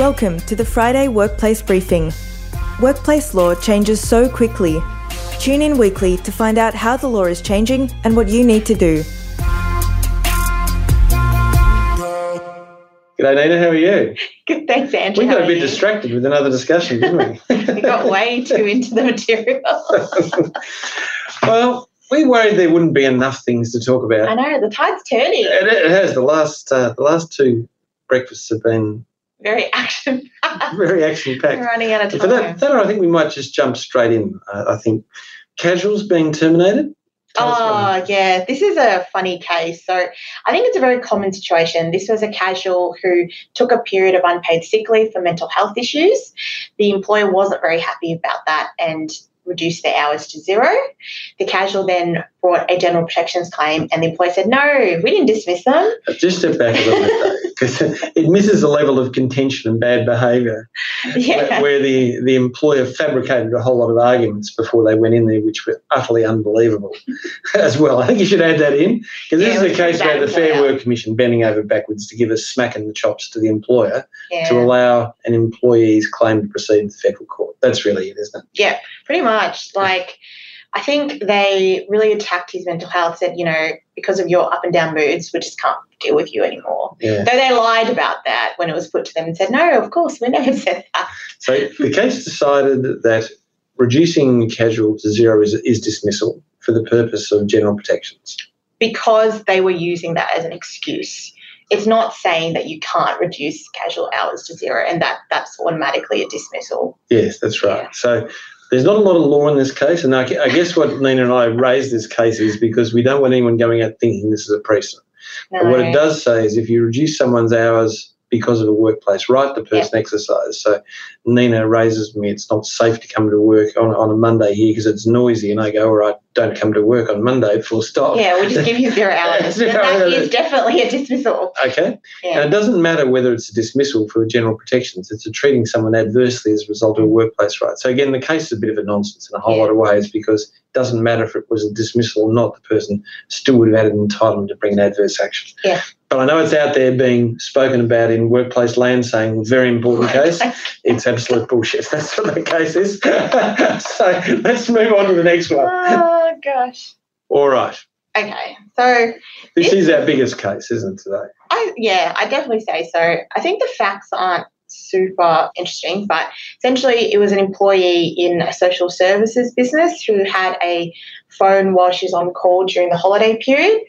Welcome to the Friday Workplace Briefing. Workplace law changes so quickly. Tune in weekly to find out how the law is changing and what you need to do. G'day, Nina. How are you? Good, thanks, Andrew. We How got a bit distracted with another discussion, didn't we? We got way too into the material. well, we worried there wouldn't be enough things to talk about. I know the tide's turning. It, it has. The last uh, the last two breakfasts have been Very action. very action packed. running out of For time. that, that, I think we might just jump straight in. Uh, I think casuals being terminated. Oh, yeah. This is a funny case. So I think it's a very common situation. This was a casual who took a period of unpaid sick leave for mental health issues. The employer wasn't very happy about that and reduced their hours to zero. The casual then brought a general protections claim, and the employer said, No, we didn't dismiss them. Just step back a little bit, though, because it misses the level of contention and bad behaviour Yeah. where, where the, the employer fabricated a whole lot of arguments before they went in there, which were utterly unbelievable as well. I think you should add that in because this we is a case where the Fair. Work Commission bending over backwards to give a smack in the chops to the employer yeah. to allow an employee's claim to proceed to the federal court. That's really it, isn't it? Yeah, pretty much. Like, I think they really attacked his mental health, said, you know, because of your up and down moods, we just can't deal with you anymore. Yeah. Though they lied about that when it was put to them and said, no, of course, we never said that. So the case decided that reducing casual to zero is, is dismissal for the purpose of general protections. Because they were using that as an excuse. It's not saying that you can't reduce casual hours to zero and that that's automatically a dismissal. Yes, that's right. Yeah. So there's not a lot of law in this case, and I, I guess what Nina and I raised this case is because we don't want anyone going out thinking this is a precedent. No. But what it does say is if you reduce someone's hours because of a workplace right, the person exercise. So Nina raises me, it's not safe to come to work on, on a Monday here because it's noisy, and I go, all right, don't come to work on Monday, full stop. Yeah, we'll just give you zero hours. Zero that hours. is definitely a dismissal. Okay. Yeah. And it doesn't matter whether it's a dismissal for general protections, it's a treating someone adversely as a result of a mm-hmm. workplace right. So again, the case is a bit of a nonsense in a whole Yeah. lot of ways because it doesn't matter if it was a dismissal or not, the person still would have had an entitlement to bring an adverse action. Yeah. But I know it's out there being spoken about in workplace land saying very important case. It's absolute bullshit. That's what the case is. so let's move on to the next one. oh, gosh. All right. Okay, so This is our biggest case, isn't it, today? I yeah, I definitely say so. I think the facts aren't super interesting, but essentially it was an employee in a social services business who had a phone while she was on call during the holiday period.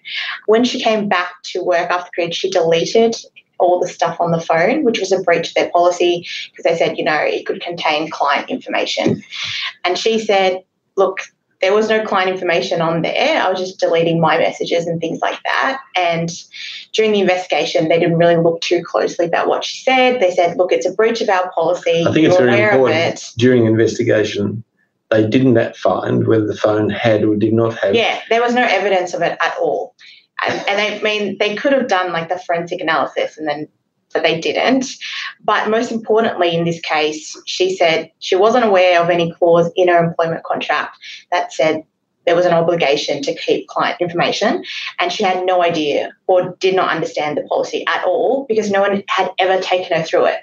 When she came back to work after period, she deleted all the stuff on the phone, which was a breach of their policy because they said, you know, it could contain client information. And she said, look, there was no client information on there. I was just deleting my messages and things like that. And during the investigation, they didn't really look too closely about what she said. They said, look, it's a breach of our policy. I think it's You're very aware important of it. during investigation they didn't find whether the phone had or did not have. Yeah, there was no evidence of it at all. And, and I mean they could have done like the forensic analysis and then but they didn't. But most importantly in this case, she said she wasn't aware of any clause in her employment contract that said there was an obligation to keep client information and she had no idea or did not understand the policy at all because no one had ever taken her through it.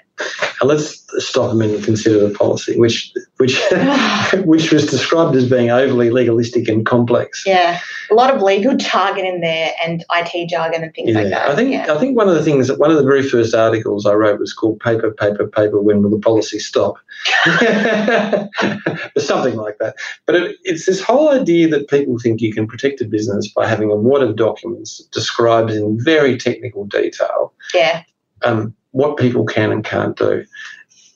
And let's stop minute and consider the policy, which which which was described as being overly legalistic and complex. Yeah, a lot of legal jargon in there and IT jargon and things like that. I think yeah. I think one of the things that one of the very first articles I wrote was called "Paper, Paper, Paper. When will the policy stop?" Something like that. But it, it's this whole idea that people think you can protect a business by having a wad of documents that describes in very technical detail yeah. um, what people can and can't do.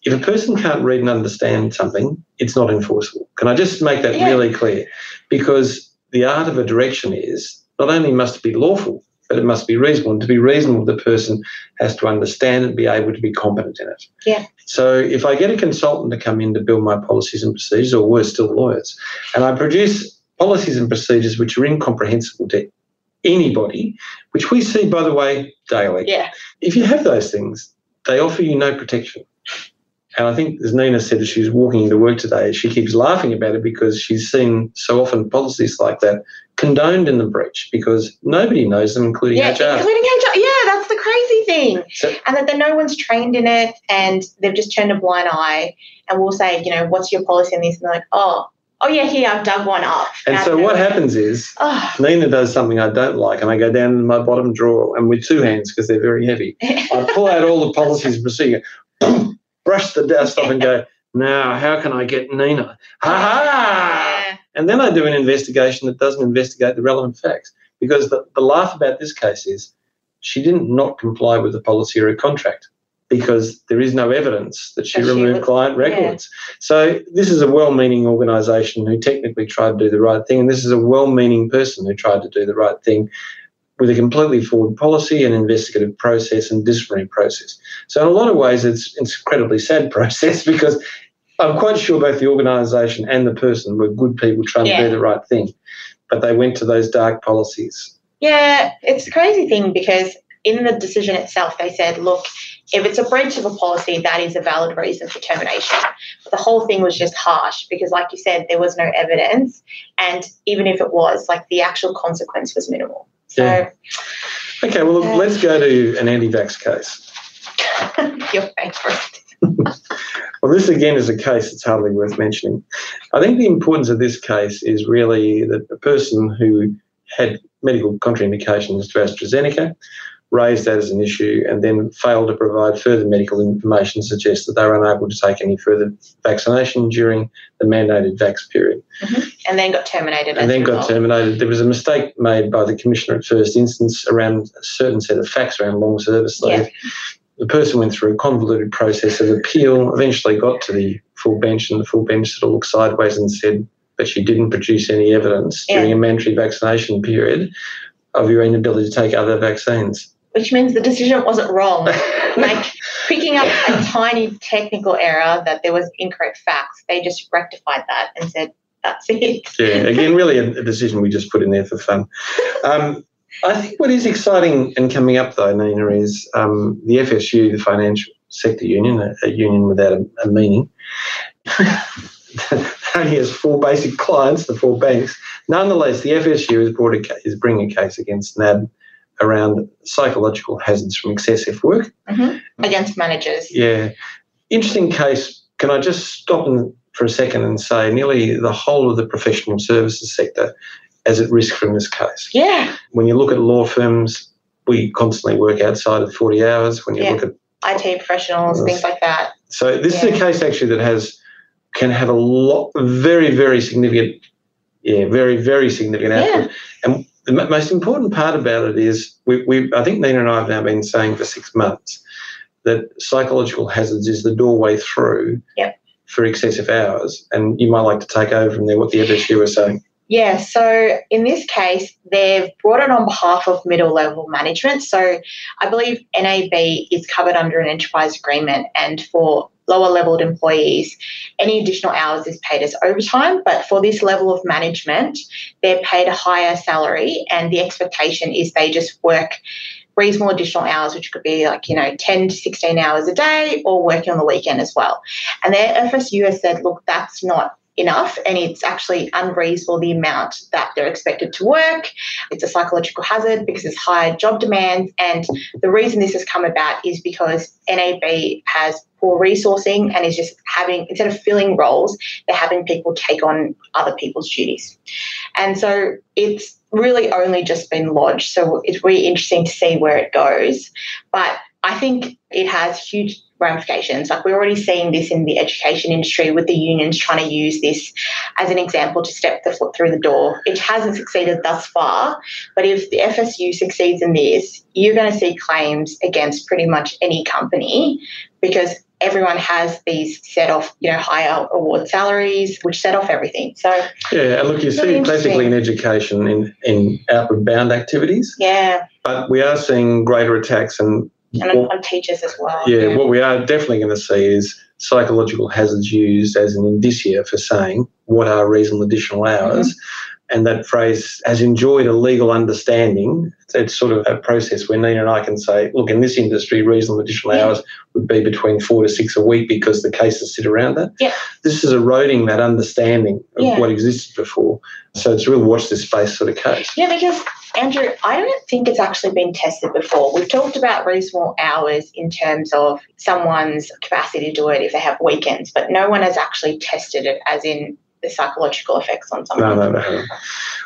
If a person can't read and understand something, it's not enforceable. Can I just make that Yeah. really clear? Because the art of a direction is not only must it be lawful, but it must be reasonable. And to be reasonable, the person has to understand and be able to be competent in it. Yeah. So if I get a consultant to come in to build my policies and procedures, or worse still, lawyers, and I produce policies and procedures which are incomprehensible to anybody, which we see, by the way, daily Yeah. if you have those things, they offer you no protection. And I think, as Nina said, as she was walking into work today, she keeps laughing about it because she's seen so often policies like that condoned in the breach because nobody knows them, including Yeah, HR. including HR. Yeah, that's the crazy thing. So- and that, no one's trained in it and they've just turned a blind eye. And we'll say, you know, what's your policy on this? And they're like, oh, oh yeah, here, I've dug one up. And so what happens is Oh, Nina does something I don't like, and I go down in my bottom drawer, and with two hands because they're very heavy, I pull out all the policies and procedure, brush the dust off, and go. Now, how can I get Nina? Ha ha! yeah. And then I do an investigation that doesn't investigate the relevant facts. Because the, the laugh about this case is she didn't not comply with the policy or a contract because there is no evidence that she That she removed client yeah. records. So this is a well-meaning organisation who technically tried to do the right thing, and this is a well-meaning person who tried to do the right thing with a completely forward policy and investigative process and disciplinary process. So in a lot of ways, it's, it's an incredibly sad process because I'm quite sure both the organisation and the person were good people trying to do the right thing, but they went to those dark policies. Yeah, it's a crazy thing because in the decision itself, they said, look, if it's a breach of a policy, that is a valid reason for termination. But the whole thing was just harsh because, like you said, there was no evidence. And even if it was, like the actual consequence was minimal. So, Yeah. Okay, well, let's go to an anti-vax case. your favourite. Well, this again is a case that's hardly worth mentioning. I think the importance of this case is really that the person who had medical contraindications to AstraZeneca raised that as an issue and then failed to provide further medical information to suggest that they were unable to take any further vaccination during the mandated vax period mm-hmm. And then got terminated. and then got terminated. There was a mistake made by the commissioner at first instance around a certain set of facts around long service leave. Yeah. The person went through a convoluted process of appeal, eventually got to the full bench, and the full bench sort of looked sideways and said that she didn't produce any evidence Yeah. during a mandatory vaccination period of your inability to take other vaccines. Which means the decision wasn't wrong. like picking up a tiny technical error that there was incorrect facts, they just rectified that and said, that's it. Yeah, again, really a, a decision we just put in there for fun. Um, I think what is exciting and coming up though, Nina, is um, the FSU, the Financial Sector Union, a, a union without a, a meaning. only has four basic clients, the four banks. Nonetheless, the FSU has brought a is bringing a case against NAB around psychological hazards from excessive work. Mm-hmm. Against managers. Yeah, interesting case. Can I just stop and, for a second and say nearly the whole of the professional services sector is at risk from this case. Yeah. When you look at law firms, we constantly work outside of 40 hours. When you Yeah. look at IT professionals, things like that. so this is a case actually that has can have a lot very very significant yeah very very significant Yeah. and the most important part about it is we, we I think Nina and I have now been saying for six months that psychological hazards is the doorway through Yep. for excessive hours and you might like to take over from there what the FSU was saying Yeah, so in this case, they've brought it on behalf of middle level management. So I believe NAB is covered under an enterprise agreement, and for lower leveled employees, any additional hours is paid as overtime. But for this level of management, they're paid a higher salary, and the expectation is they just work reasonable additional hours, which could be like, you know, 10 to 16 hours a day or working on the weekend as well. And their FSU has said, look, that's not enough and it's actually unreasonable the amount that they're expected to work. It's a psychological hazard because there's higher job demands. And the reason this has come about is because NAB has poor resourcing and is just having, instead of filling roles, they're having people take on other people's duties. And so it's really only just been lodged. So it's really interesting to see where it goes. But I think it has huge ramifications. Like we're already seeing this in the education industry with the unions trying to use this as an example to step the foot through the door. It hasn't succeeded thus far, but if the FSU succeeds in this, you're going to see claims against pretty much any company because everyone has these set off, you know, higher award salaries, which set off everything. So yeah and look you see it classically in education in, in outward bound activities yeah, but we are seeing greater attacks and and on, on teachers as well. Yeah, what we are definitely going to see is psychological hazards used as an indicia for saying what are reasonable additional hours. Mm-hmm. And that phrase has enjoyed a legal understanding. It's sort of a process where Nina and I can say, look, in this industry, reasonable additional Yeah. hours would be between four to six a week because the cases sit around that. Yeah. This is eroding that understanding of Yeah. what existed before. So it's a real watch this space sort of case. Yeah, because Andrew, I don't think it's actually been tested before. We've talked about reasonable hours in terms of someone's capacity to do it if they have weekends, but no one has actually tested it as in the psychological effects on No, someone. no, no.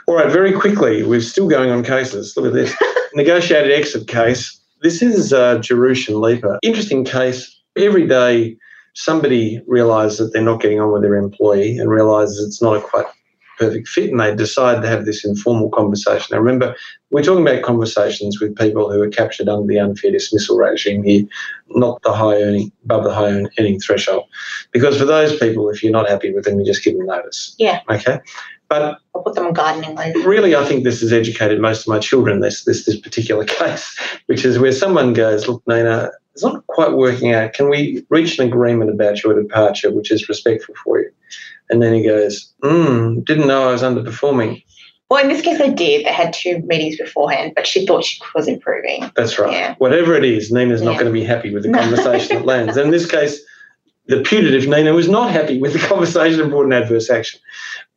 All right, very quickly, we're still going on cases. Look at this. Negotiated exit case. This is uh, Jerushan Leaper. Interesting case. Every day, somebody realises that they're not getting on with their employee and realises it's not a quite perfect fit, and they decide to have this informal conversation. Now, remember, we're talking about conversations with people who are captured under the unfair dismissal regime here, not the high earning, above the high earning threshold. Because for those people, if you're not happy with them, you just give them notice. Yeah. Okay. But I'll put them on gardening leave. really, I think this has educated most of my children. This this this particular case, which is where someone goes, "Look, Nina, it's not quite working out. Can we reach an agreement about your departure, which is respectful for you?" And then he goes, "Hmm, didn't know I was underperforming." Well, in this case, they did. They had two meetings beforehand, but she thought she was improving. That's right. Yeah. Whatever it is, Nina's not going to be happy with the conversation that lands. And in this case, the putative Nina was not happy with the conversation and brought an adverse action.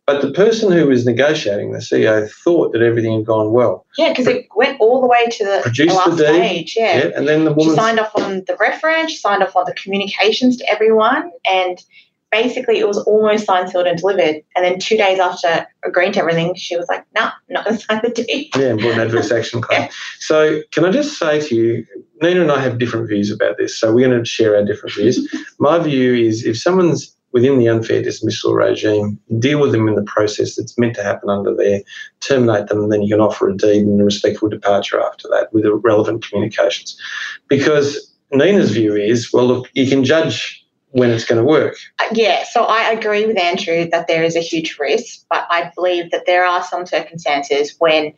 But the person who was negotiating, the CEO, thought that everything had gone well. Yeah, because it went all the way to the, Produced the last the deed. stage. Yeah. and then the She woman signed off on the reference, she signed off on the communications to everyone, and basically it was almost signed, sealed, and delivered. And then two days after agreeing to everything, she was like, no, not going to sign the deed. Yeah, and brought an adverse action claim. So, can I just say to you, Nina and I have different views about this. So, we're going to share our different views. My view is if someone's within the unfair dismissal regime, deal with them in the process that's meant to happen under there, terminate them, and then you can offer a deed and a respectful departure after that with the relevant communications. Because Nina's view is, well, look, you can judge when it's going to work. Uh, Yeah, so I agree with Andrew that there is a huge risk, but I believe that there are some circumstances when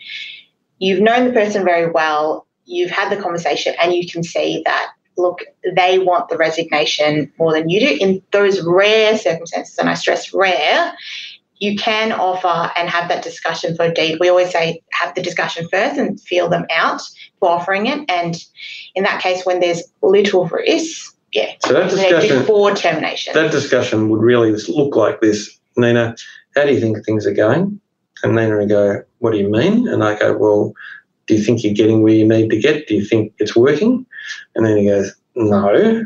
you've known the person very well, you've had the conversation, and you can see that, look, they want the resignation more than you do. In those rare circumstances, and I stress rare, you can offer and have that discussion for deed. We always say have the discussion first and feel them out for offering it. And in that case, when there's little risk, yeah, So that discussion, before termination. that discussion would really look like this. Nina, how do you think things are going? And Nina would go, what do you mean? And I go, well, do you think you're getting where you need to get? Do you think it's working? And then he goes, no.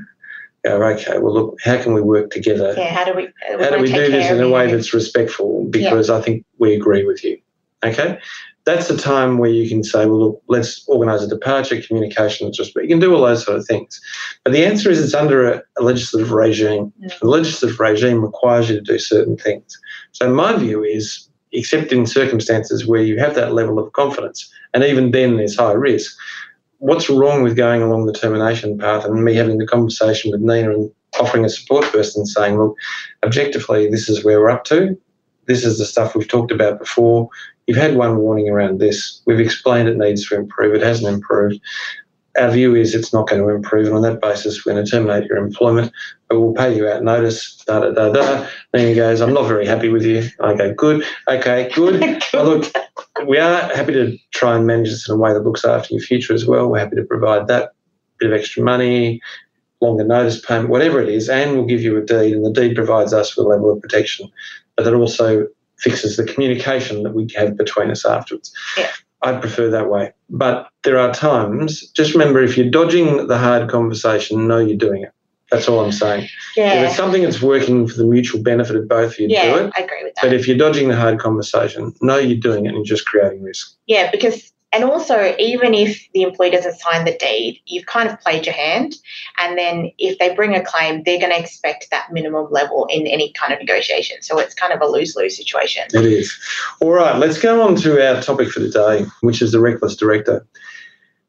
Go, okay, well, look, how can we work together? Yeah, how do we? how do we do this in a way that's respectful? Because I think we agree with you. Okay? That's the time where you can say, well, look, let's organise a departure, communication, just you can do all those sort of things. But the answer is it's under a, a legislative regime. Mm. The legislative regime requires you to do certain things. So my view is, except in circumstances where you have that level of confidence, and even then there's high risk, what's wrong with going along the termination path and me having the conversation with Nina and offering a support person saying, look, objectively, this is where we're up to. This is the stuff we've talked about before. You've had one warning around this. We've explained it needs to improve. It hasn't improved. Our view is it's not going to improve, and on that basis, we're going to terminate your employment, but we'll pay you out notice. Da da da da. Then he goes, "I'm not very happy with you." I go, "Good, okay, good." Well, look, we are happy to try and manage this in a way that looks after your future as well. We're happy to provide that bit of extra money, longer notice payment, whatever it is, and we'll give you a deed. And the deed provides us with a level of protection, but that also fixes the communication that we have between us afterwards. Yeah. I prefer that way. But there are times, just remember if you're dodging the hard conversation, know you're doing it. That's all I'm saying. Yeah. If it's something that's working for the mutual benefit of both of you, do yeah, it. I agree with that. But if you're dodging the hard conversation, know you're doing it and you're just creating risk. Yeah, because and also even if the employee doesn't sign the deed, you've kind of played your hand, and then if they bring a claim, they're going to expect that minimum level in any kind of negotiation. So it's kind of a lose lose situation. It is. All right, let's go on to our topic for today, which is the reckless director.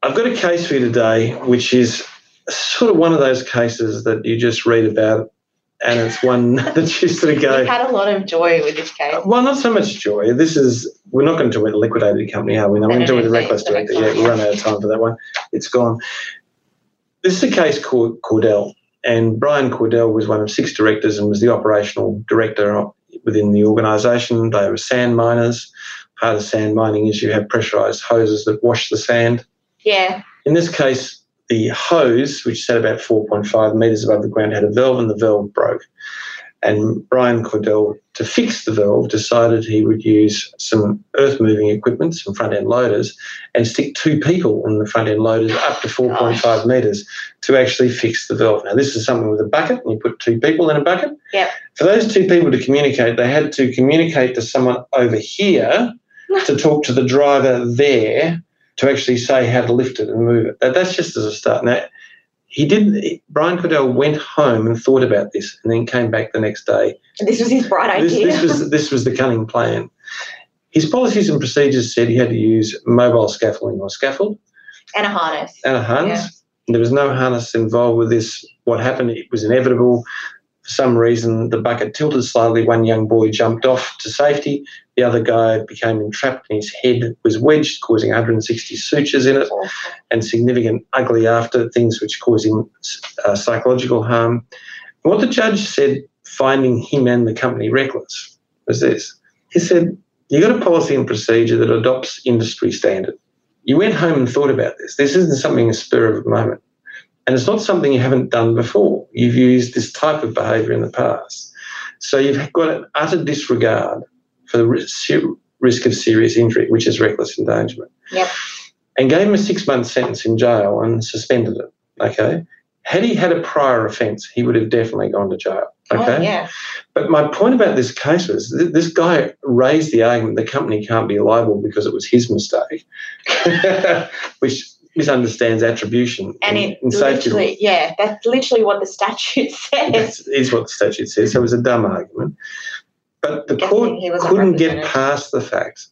I've got a case for you today, which is sort of one of those cases that you just read about, and it's one that sort of go, We've had a lot of joy with this case. Uh, well, not so much joy. This is, we're not going to do with a liquidated company, are we? No, we're going to do it with a reckless the director. Yeah, yeah. run out of time for that one. It's gone. This is a case called Cordell, and Brian Cordell was one of six directors and was the operational director within the organisation. They were sand miners. part of sand mining is you have pressurized hoses that wash the sand. Yeah. In this case, the hose, which sat about 4.5 metres above the ground, had a valve and the valve broke. And Brian Cordell, to fix the valve, decided he would use some earth moving equipment, some front end loaders, and stick two people in the front end loaders up to 4.5 metres to actually fix the valve. Now, this is something with a bucket, and you put two people in a bucket. Yep. For those two people to communicate, they had to communicate to someone over here to talk to the driver there to actually say how to lift it and move it. That's just as a start. Now, he didn't. Brian Cordell went home and thought about this, and then came back the next day. This was his bright idea. this was this was the cunning plan. His policies and procedures said he had to use mobile scaffolding or scaffold and a harness. and a harness. There was no harness involved with this. What happened? It was inevitable. For some reason, the bucket tilted slightly. One young boy jumped off to safety. The other guy became entrapped, and his head was wedged, causing 160 sutures in it and significant ugly after things which caused him uh, psychological harm. What the judge said, finding him and the company reckless, was this. He said, You've got a policy and procedure that adopts industry standard. You went home and thought about this. This isn't something a spur of the moment. And it's not something you haven't done before. You've used this type of behaviour in the past. So you've got an utter disregard for the risk, risk of serious injury, which is reckless endangerment Yep. and gave him a six month sentence in jail and suspended it. Okay. Had he had a prior offence, he would have definitely gone to jail. Oh, okay. Oh, yeah. But my point about this case was th- this guy raised the argument the company can't be liable because it was his mistake, which misunderstands attribution And in, it law. literally, yeah, that's literally what the statute says. That's is what the statute says. So it was a dumb argument. But the Guessing court couldn't get past the fact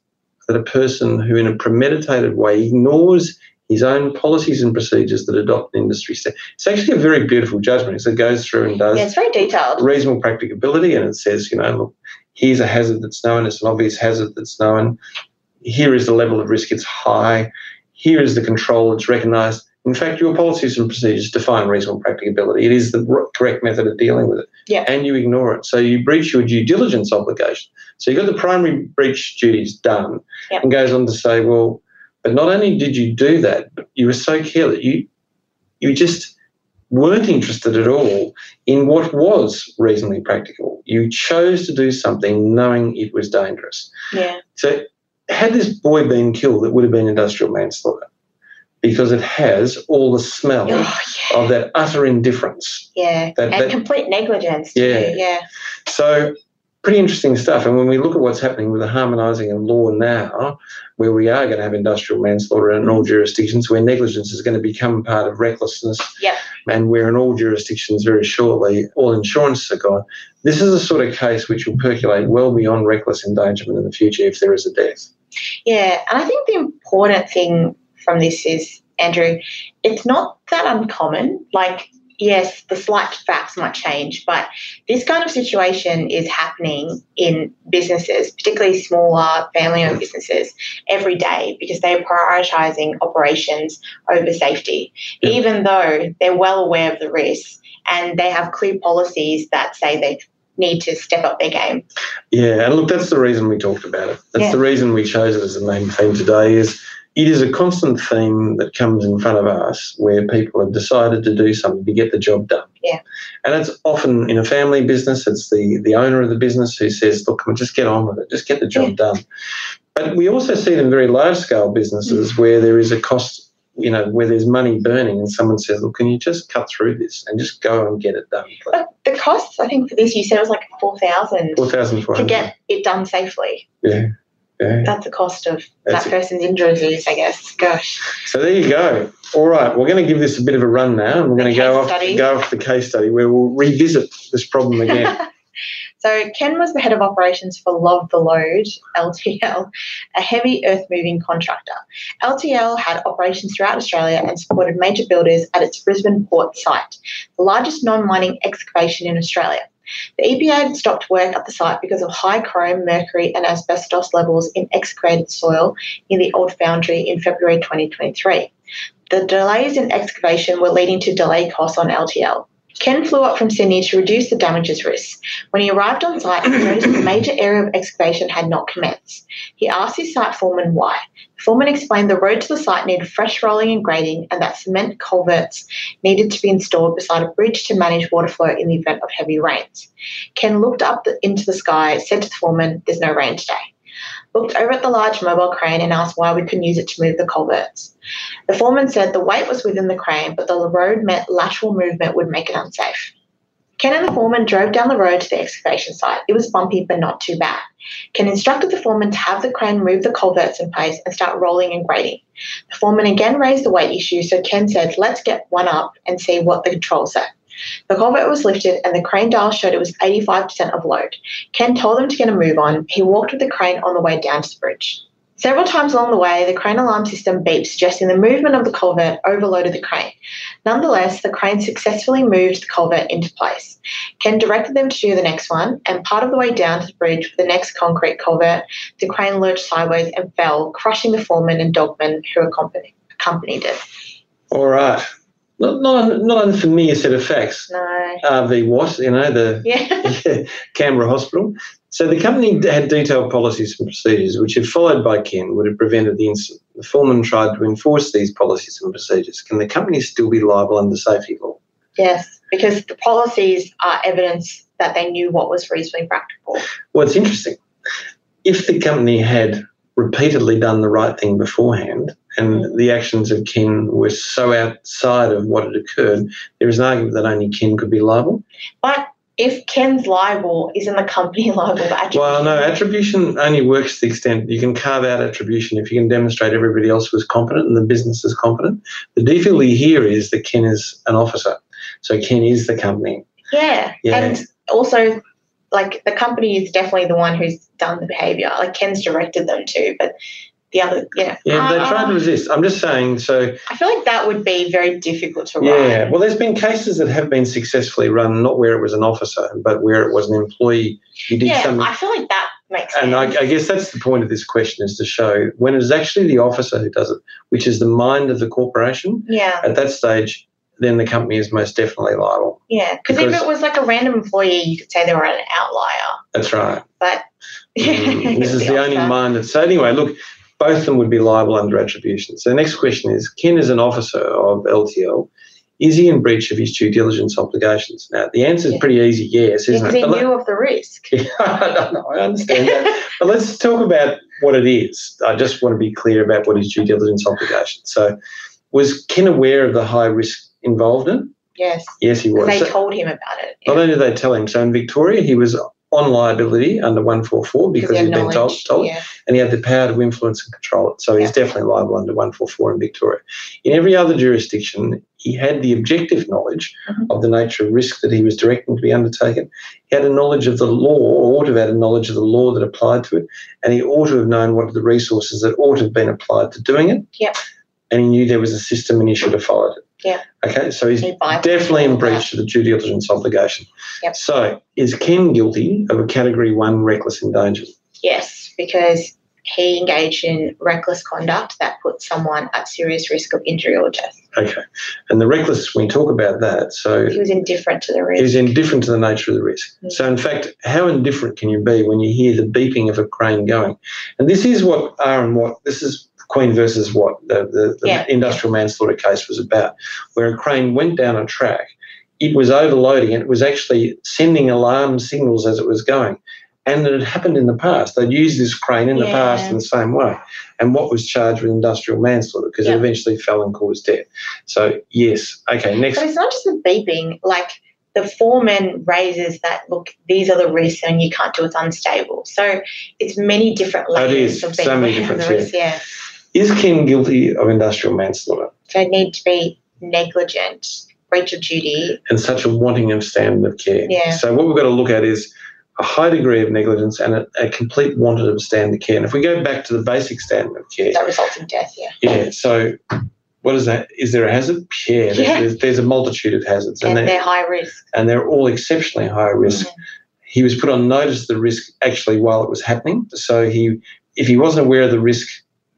that a person who, in a premeditated way, ignores his own policies and procedures that adopt an industry standard. It's actually a very beautiful judgment. It's- It goes through and does Yeah, it's very detailed. reasonable practicability, and it says, you know, look, here's a hazard that's known, it's an obvious hazard that's known. Here is the level of risk, it's high. Here is the control, it's recognised. In fact, your policies and procedures define reasonable practicability. It is the correct method of dealing with it. Yeah. And you ignore it. So you breach your due diligence obligation. So you've got the primary breach duties done Yep. and goes on to say, well, but not only did you do that, but you were so careless. You you just weren't interested at all in what was reasonably practical. You chose to do something knowing it was dangerous. Yeah. So, had this boy been killed, it would have been industrial manslaughter because it has all the smell Oh, yeah. of that utter indifference. Yeah. That- and that- complete negligence, too. Yeah. Yeah. So, pretty interesting stuff. And when we look at what's happening with the harmonising of law now, where we are going to have industrial manslaughter in all jurisdictions, where negligence is going to become part of recklessness, Yep. and where in all jurisdictions very shortly all insurances are gone, this is a sort of case which will percolate well beyond reckless endangerment in the future if there is a death. Yeah, and I think the important thing from this is, Andrew, it's not that uncommon. Like, yes, the slight facts might change, but this kind of situation is happening in businesses, particularly smaller family owned businesses, every day because they're prioritizing operations over safety, Yeah. even though they're well aware of the risks and they have clear policies that say they need to step up their game. Yeah, and look, that's the reason we talked about it. That's Yeah. the reason we chose it as the main theme today. Is it is a constant theme that comes in front of us where people have decided to do something to get the job done. Yeah. and it's often in a family business. It's the the owner of the business who says, "Look, just get on with it. Just get the job Yeah. done." But we also see it in very large scale businesses Mm. where there is a cost. You know, where there's money burning, and someone says, "Look, can you just cut through this and just go and get it done?" But the costs, I think, for this, you said it was like 4000 Four thousand four to get it done safely. Yeah, yeah. That's the cost of That's that it. person's injuries, I guess. Gosh. So there you go. All right, we're going to give this a bit of a run now, and we're going to go off go off the case study where we'll revisit this problem again. so Ken was the head of operations for Love the Load, LTL, a heavy earth moving contractor. LTL had operations throughout Australia and supported major builders at its Brisbane port site, the largest non-mining excavation in Australia. The EPA had stopped work at the site because of high chrome, mercury, and asbestos levels in excavated soil in the old foundry in February 2023. The delays in excavation were leading to delay costs on LTL. Ken flew up from Sydney to reduce the damages risk. When he arrived on site, he noticed the major area of excavation had not commenced. He asked his site foreman why. The foreman explained the road to the site needed fresh rolling and grading and that cement culverts needed to be installed beside a bridge to manage water flow in the event of heavy rains. Ken looked up into the sky, said to the foreman, There's no rain today looked over at the large mobile crane and asked why we couldn't use it to move the culverts. The foreman said the weight was within the crane, but the road meant lateral movement would make it unsafe. Ken and the foreman drove down the road to the excavation site. It was bumpy, but not too bad. Ken instructed the foreman to have the crane move the culverts in place and start rolling and grading. The foreman again raised the weight issue, so Ken said, Let's get one up and see what the controls say. The culvert was lifted and the crane dial showed it was 85% of load. Ken told them to get a move on. He walked with the crane on the way down to the bridge. Several times along the way, the crane alarm system beeped, suggesting the movement of the culvert overloaded the crane. Nonetheless, the crane successfully moved the culvert into place. Ken directed them to do the next one, and part of the way down to the bridge for the next concrete culvert, the crane lurched sideways and fell, crushing the foreman and dogman who accompanied, accompanied it. All right. Not, not, not unfamiliar set of facts. No. Uh, RV what, you know, the Yeah. Canberra Hospital. So the company had detailed policies and procedures which, if followed by Ken, would have prevented the incident. The foreman tried to enforce these policies and procedures. Can the company still be liable under safety law? yes, because the policies are evidence that they knew what was reasonably practical. Well, it's interesting. If the company had repeatedly done the right thing beforehand and mm. the actions of Ken were so outside of what had occurred, there is an argument that only Ken could be liable. But if Ken's liable, isn't the company liable for attribution? Well, no, attribution only works to the extent you can carve out attribution if you can demonstrate everybody else was competent and the business is competent. The difficulty here is that Ken is an officer, so Ken is the company. Yeah. Yeah. And also, like, the company is definitely the one who's done the behaviour. Like, Ken's directed them to, but the other, yeah. Yeah, they Uh, tried to resist. I'm just saying, so I feel like that would be very difficult to run. yeah. Well, there's been cases that have been successfully run, not where it was an officer, but where it was an employee. You did yeah, something. I feel like that makes sense. And I, I guess that's the point of this question is to show when it is actually the officer who does it, which is the mind of the corporation, yeah, at that stage, then the company is most definitely liable. yeah. Because if it was like a random employee, you could say they were an outlier. That's right. But Mm, this is the only mind that. So, anyway, look, both of them would be liable under attribution. So, the next question is Ken, is an officer of LTL, is he in breach of his due diligence obligations? Now, the answer is Yeah. pretty easy yes, isn't Because it? he But let- knew of the risk. Yeah, I know, I understand that. But let's talk about what it is. I just want to be clear about what his due diligence obligations. So, was Ken aware of the high risk involved in? yes, Yes, he was. they So- told him about it. not only did they tell him, so in Victoria, he was on liability under 144 because he he'd been told, told Yeah. and he had the power to influence and control it. So he's definitely liable under 144 in Victoria. In every other jurisdiction, he had the objective knowledge Mhm. of the nature of risk that he was directing to be undertaken. He had a knowledge of the law, or ought to have had a knowledge of the law that applied to it, and he ought to have known what are the resources that ought to have been applied to doing it. Yep. And he knew there was a system and he should have followed it. Yeah. Okay, so he's He definitely in breach of the due diligence obligation. Yep. So, is Ken guilty of a category one reckless endangerment? Yes, because he engaged in reckless conduct that put someone at serious risk of injury or death. Okay. And the reckless, we talk about that, so He was indifferent to the risk. is indifferent to the nature of the risk. Mm. So, in fact, how indifferent can you be when you hear the beeping of a crane going? And this is what R and what this is Queen versus what the, the, the Yeah. industrial manslaughter case was about, where a crane went down a track, it was overloading, and it was actually sending alarm signals as it was going. And it had happened in the past. They'd used this crane in the past in the same way. And what was charged with industrial manslaughter because Yeah. it eventually fell and caused death. So, yes. Okay, next. But it's not just the beeping. Like the foreman raises that look, these are the risks, and you can't do it's unstable. So it's many different Oh, it layers is. So many aware of the different, risks. Yeah. Is Ken guilty of industrial manslaughter So they need to be negligent, breach of duty. and such a wanting of standard of care? Yeah. So what we've got to look at is a high degree of negligence and a, a complete wanting of standard of care. And if we go back to the basic standard of care, That results in death. Yeah. yeah. So what is that? Is there a hazard? Yeah. There's, Yeah. There's, there's a multitude of hazards, And, and, they're they, high risk. and they're all exceptionally high risk. He was put on notice of the risk actually while it was happening. So he, if he wasn't aware of the risk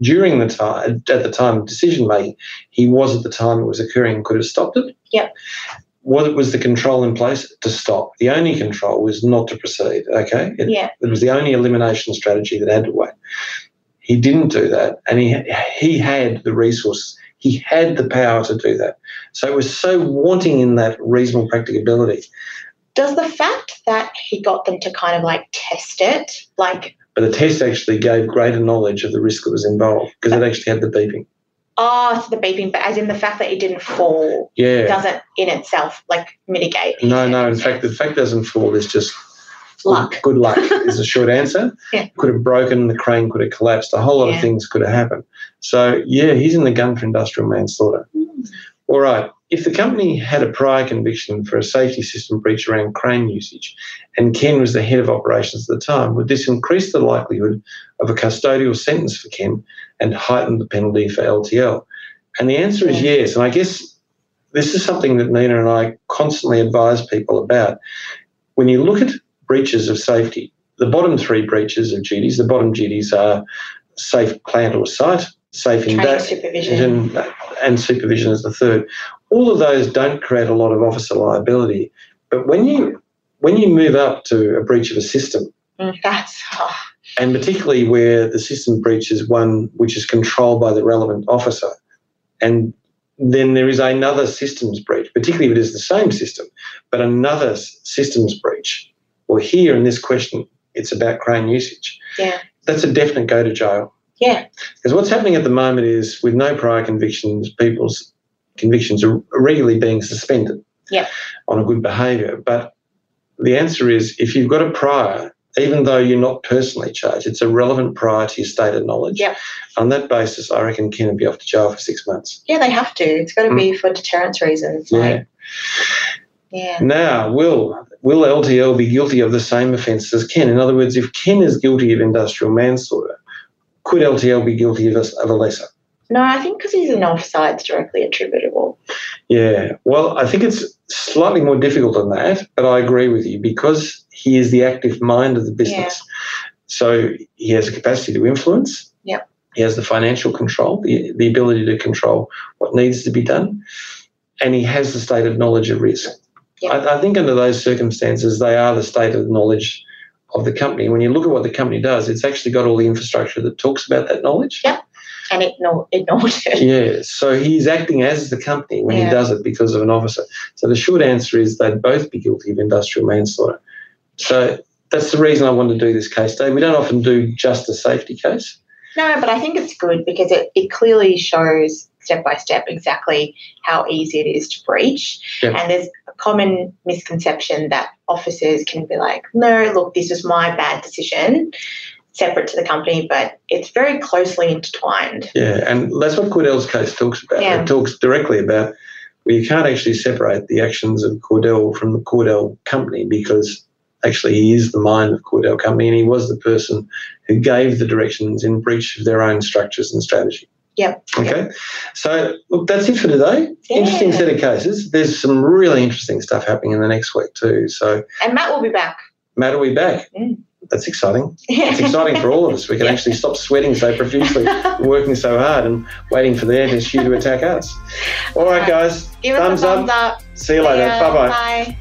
during the time at the time of decision making, he was at the time it was occurring and could have stopped it. Yep. what was the control in place to stop? The only control was not to proceed. Okay, it, Yeah. it was the only elimination strategy that had to wait. He didn't do that, and he he had the resources. He had the power to do that. So it was so wanting in that reasonable practicability. Does the fact that he got them to kind of like test it, like, But the test actually gave greater knowledge of the risk that was involved because it actually had the beeping. oh, it's the beeping, but as in the fact that it didn't fall Yeah. doesn't in itself like mitigate. No, no. In fact, the fact that it doesn't fall. There's just luck. Good luck is a short answer. Yeah. Could have broken, the crane could have collapsed, a whole lot Yeah. of things could have happened. So, yeah, he's in the gun for industrial manslaughter. Mm. All right. If the company had a prior conviction for a safety system breach around crane usage and Ken was the head of operations at the time, would this increase the likelihood of a custodial sentence for Ken and heighten the penalty for LTL? And the answer is yes. And I guess this is something that Nina and I constantly advise people about. When you look at breaches of safety, the bottom three breaches of duties, the bottom duties are safe plant or site, safe in supervision. and supervision is the third. All of those don't create a lot of officer liability, but when you when you move up to a breach of a system, Mm, That's oh, and particularly where the system breach is one which is controlled by the relevant officer, and then there is another systems breach, particularly if it is the same system, but another systems breach. Well, here in this question, it's about crane usage. yeah, That's a definite go to jail. yeah, Because what's happening at the moment is with no prior convictions, people's convictions are regularly being suspended Yeah. on a good behaviour. But the answer is if you've got a prior, even though you're not personally charged, it's a relevant prior to your stated knowledge. Yeah. On that basis, I reckon Ken would be off to jail for six months. yeah. They have to. It's got to be mm. for deterrence reasons. Yeah. Like, yeah. Now, will will LTL be guilty of the same offence as Ken? In other words, if Ken is guilty of industrial manslaughter, could LTL be guilty of a, of a lesser? No, I think because he's an offside, it's directly attributable. Yeah, well, I think it's slightly more difficult than that, but I agree with you because he is the active mind of the business. So he has a capacity to influence. Yep. He has the financial control, the, the ability to control what needs to be done, and he has the stated knowledge of risk. Yep. I, I think under those circumstances, they are the stated knowledge of the company. When you look at what the company does, it's actually got all the infrastructure that talks about that knowledge. Yep. And ignore, ignored it. Yeah, so he's acting as the company when Yeah. he does it because of an officer. So the short answer is they'd both be guilty of industrial manslaughter. So that's the reason I wanted to do this case today. We don't often do just a safety case. No, but I think it's good because it, it clearly shows step by step exactly how easy it is to breach. Yep. And there's a common misconception that officers can be like, no, look, this was my bad decision, separate to the company, but it's very closely intertwined. Yeah, and that's what Cordell's case talks about. Yeah. It talks directly about where you can't actually separate the actions of Cordell from the Cordell company because actually he is the mind of Cordell company and he was the person who gave the directions in breach of their own structures and strategy. Yep. Okay. So look, that's it for today. Interesting set of cases. There's some really interesting stuff happening in the next week too. So And Matt will be back. Matt, will be back? Mm. That's exciting. It's exciting for all of us. We can actually stop sweating so profusely, working so hard, and waiting for the FSU to attack us. All right, guys. Give thumbs a thumbs up. up. See you later. Yeah, Bye bye. Bye.